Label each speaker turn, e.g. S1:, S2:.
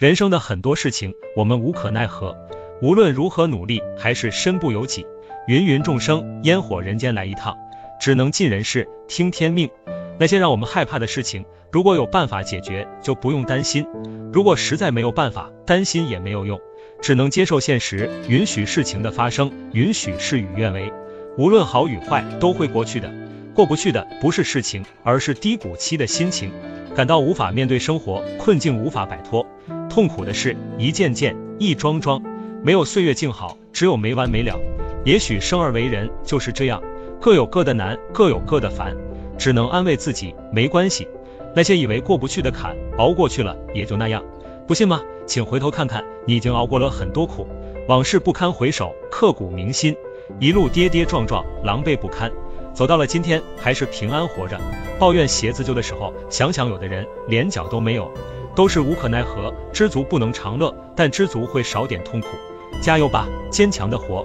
S1: 人生的很多事情，我们无可奈何，无论如何努力，还是身不由己。芸芸众生，烟火人间来一趟，只能尽人事，听天命。那些让我们害怕的事情，如果有办法解决，就不用担心；如果实在没有办法，担心也没有用，只能接受现实，允许事情的发生，允许事与愿违。无论好与坏，都会过去的。过不去的不是事情，而是低谷期的心情，感到无法面对生活，困境无法摆脱，痛苦的事一件件，一桩桩，没有岁月静好，只有没完没了。也许生而为人就是这样，各有各的难，各有各的烦，只能安慰自己没关系。那些以为过不去的坎，熬过去了也就那样，不信吗？请回头看看，你已经熬过了很多苦，往事不堪回首，刻骨铭心。一路跌跌撞撞，狼狈不堪，走到了今天还是平安活着。抱怨鞋子旧的时候，想想有的人连脚都没有，都是无可奈何。知足不能长乐，但知足会少点痛苦。加油吧，坚强的活。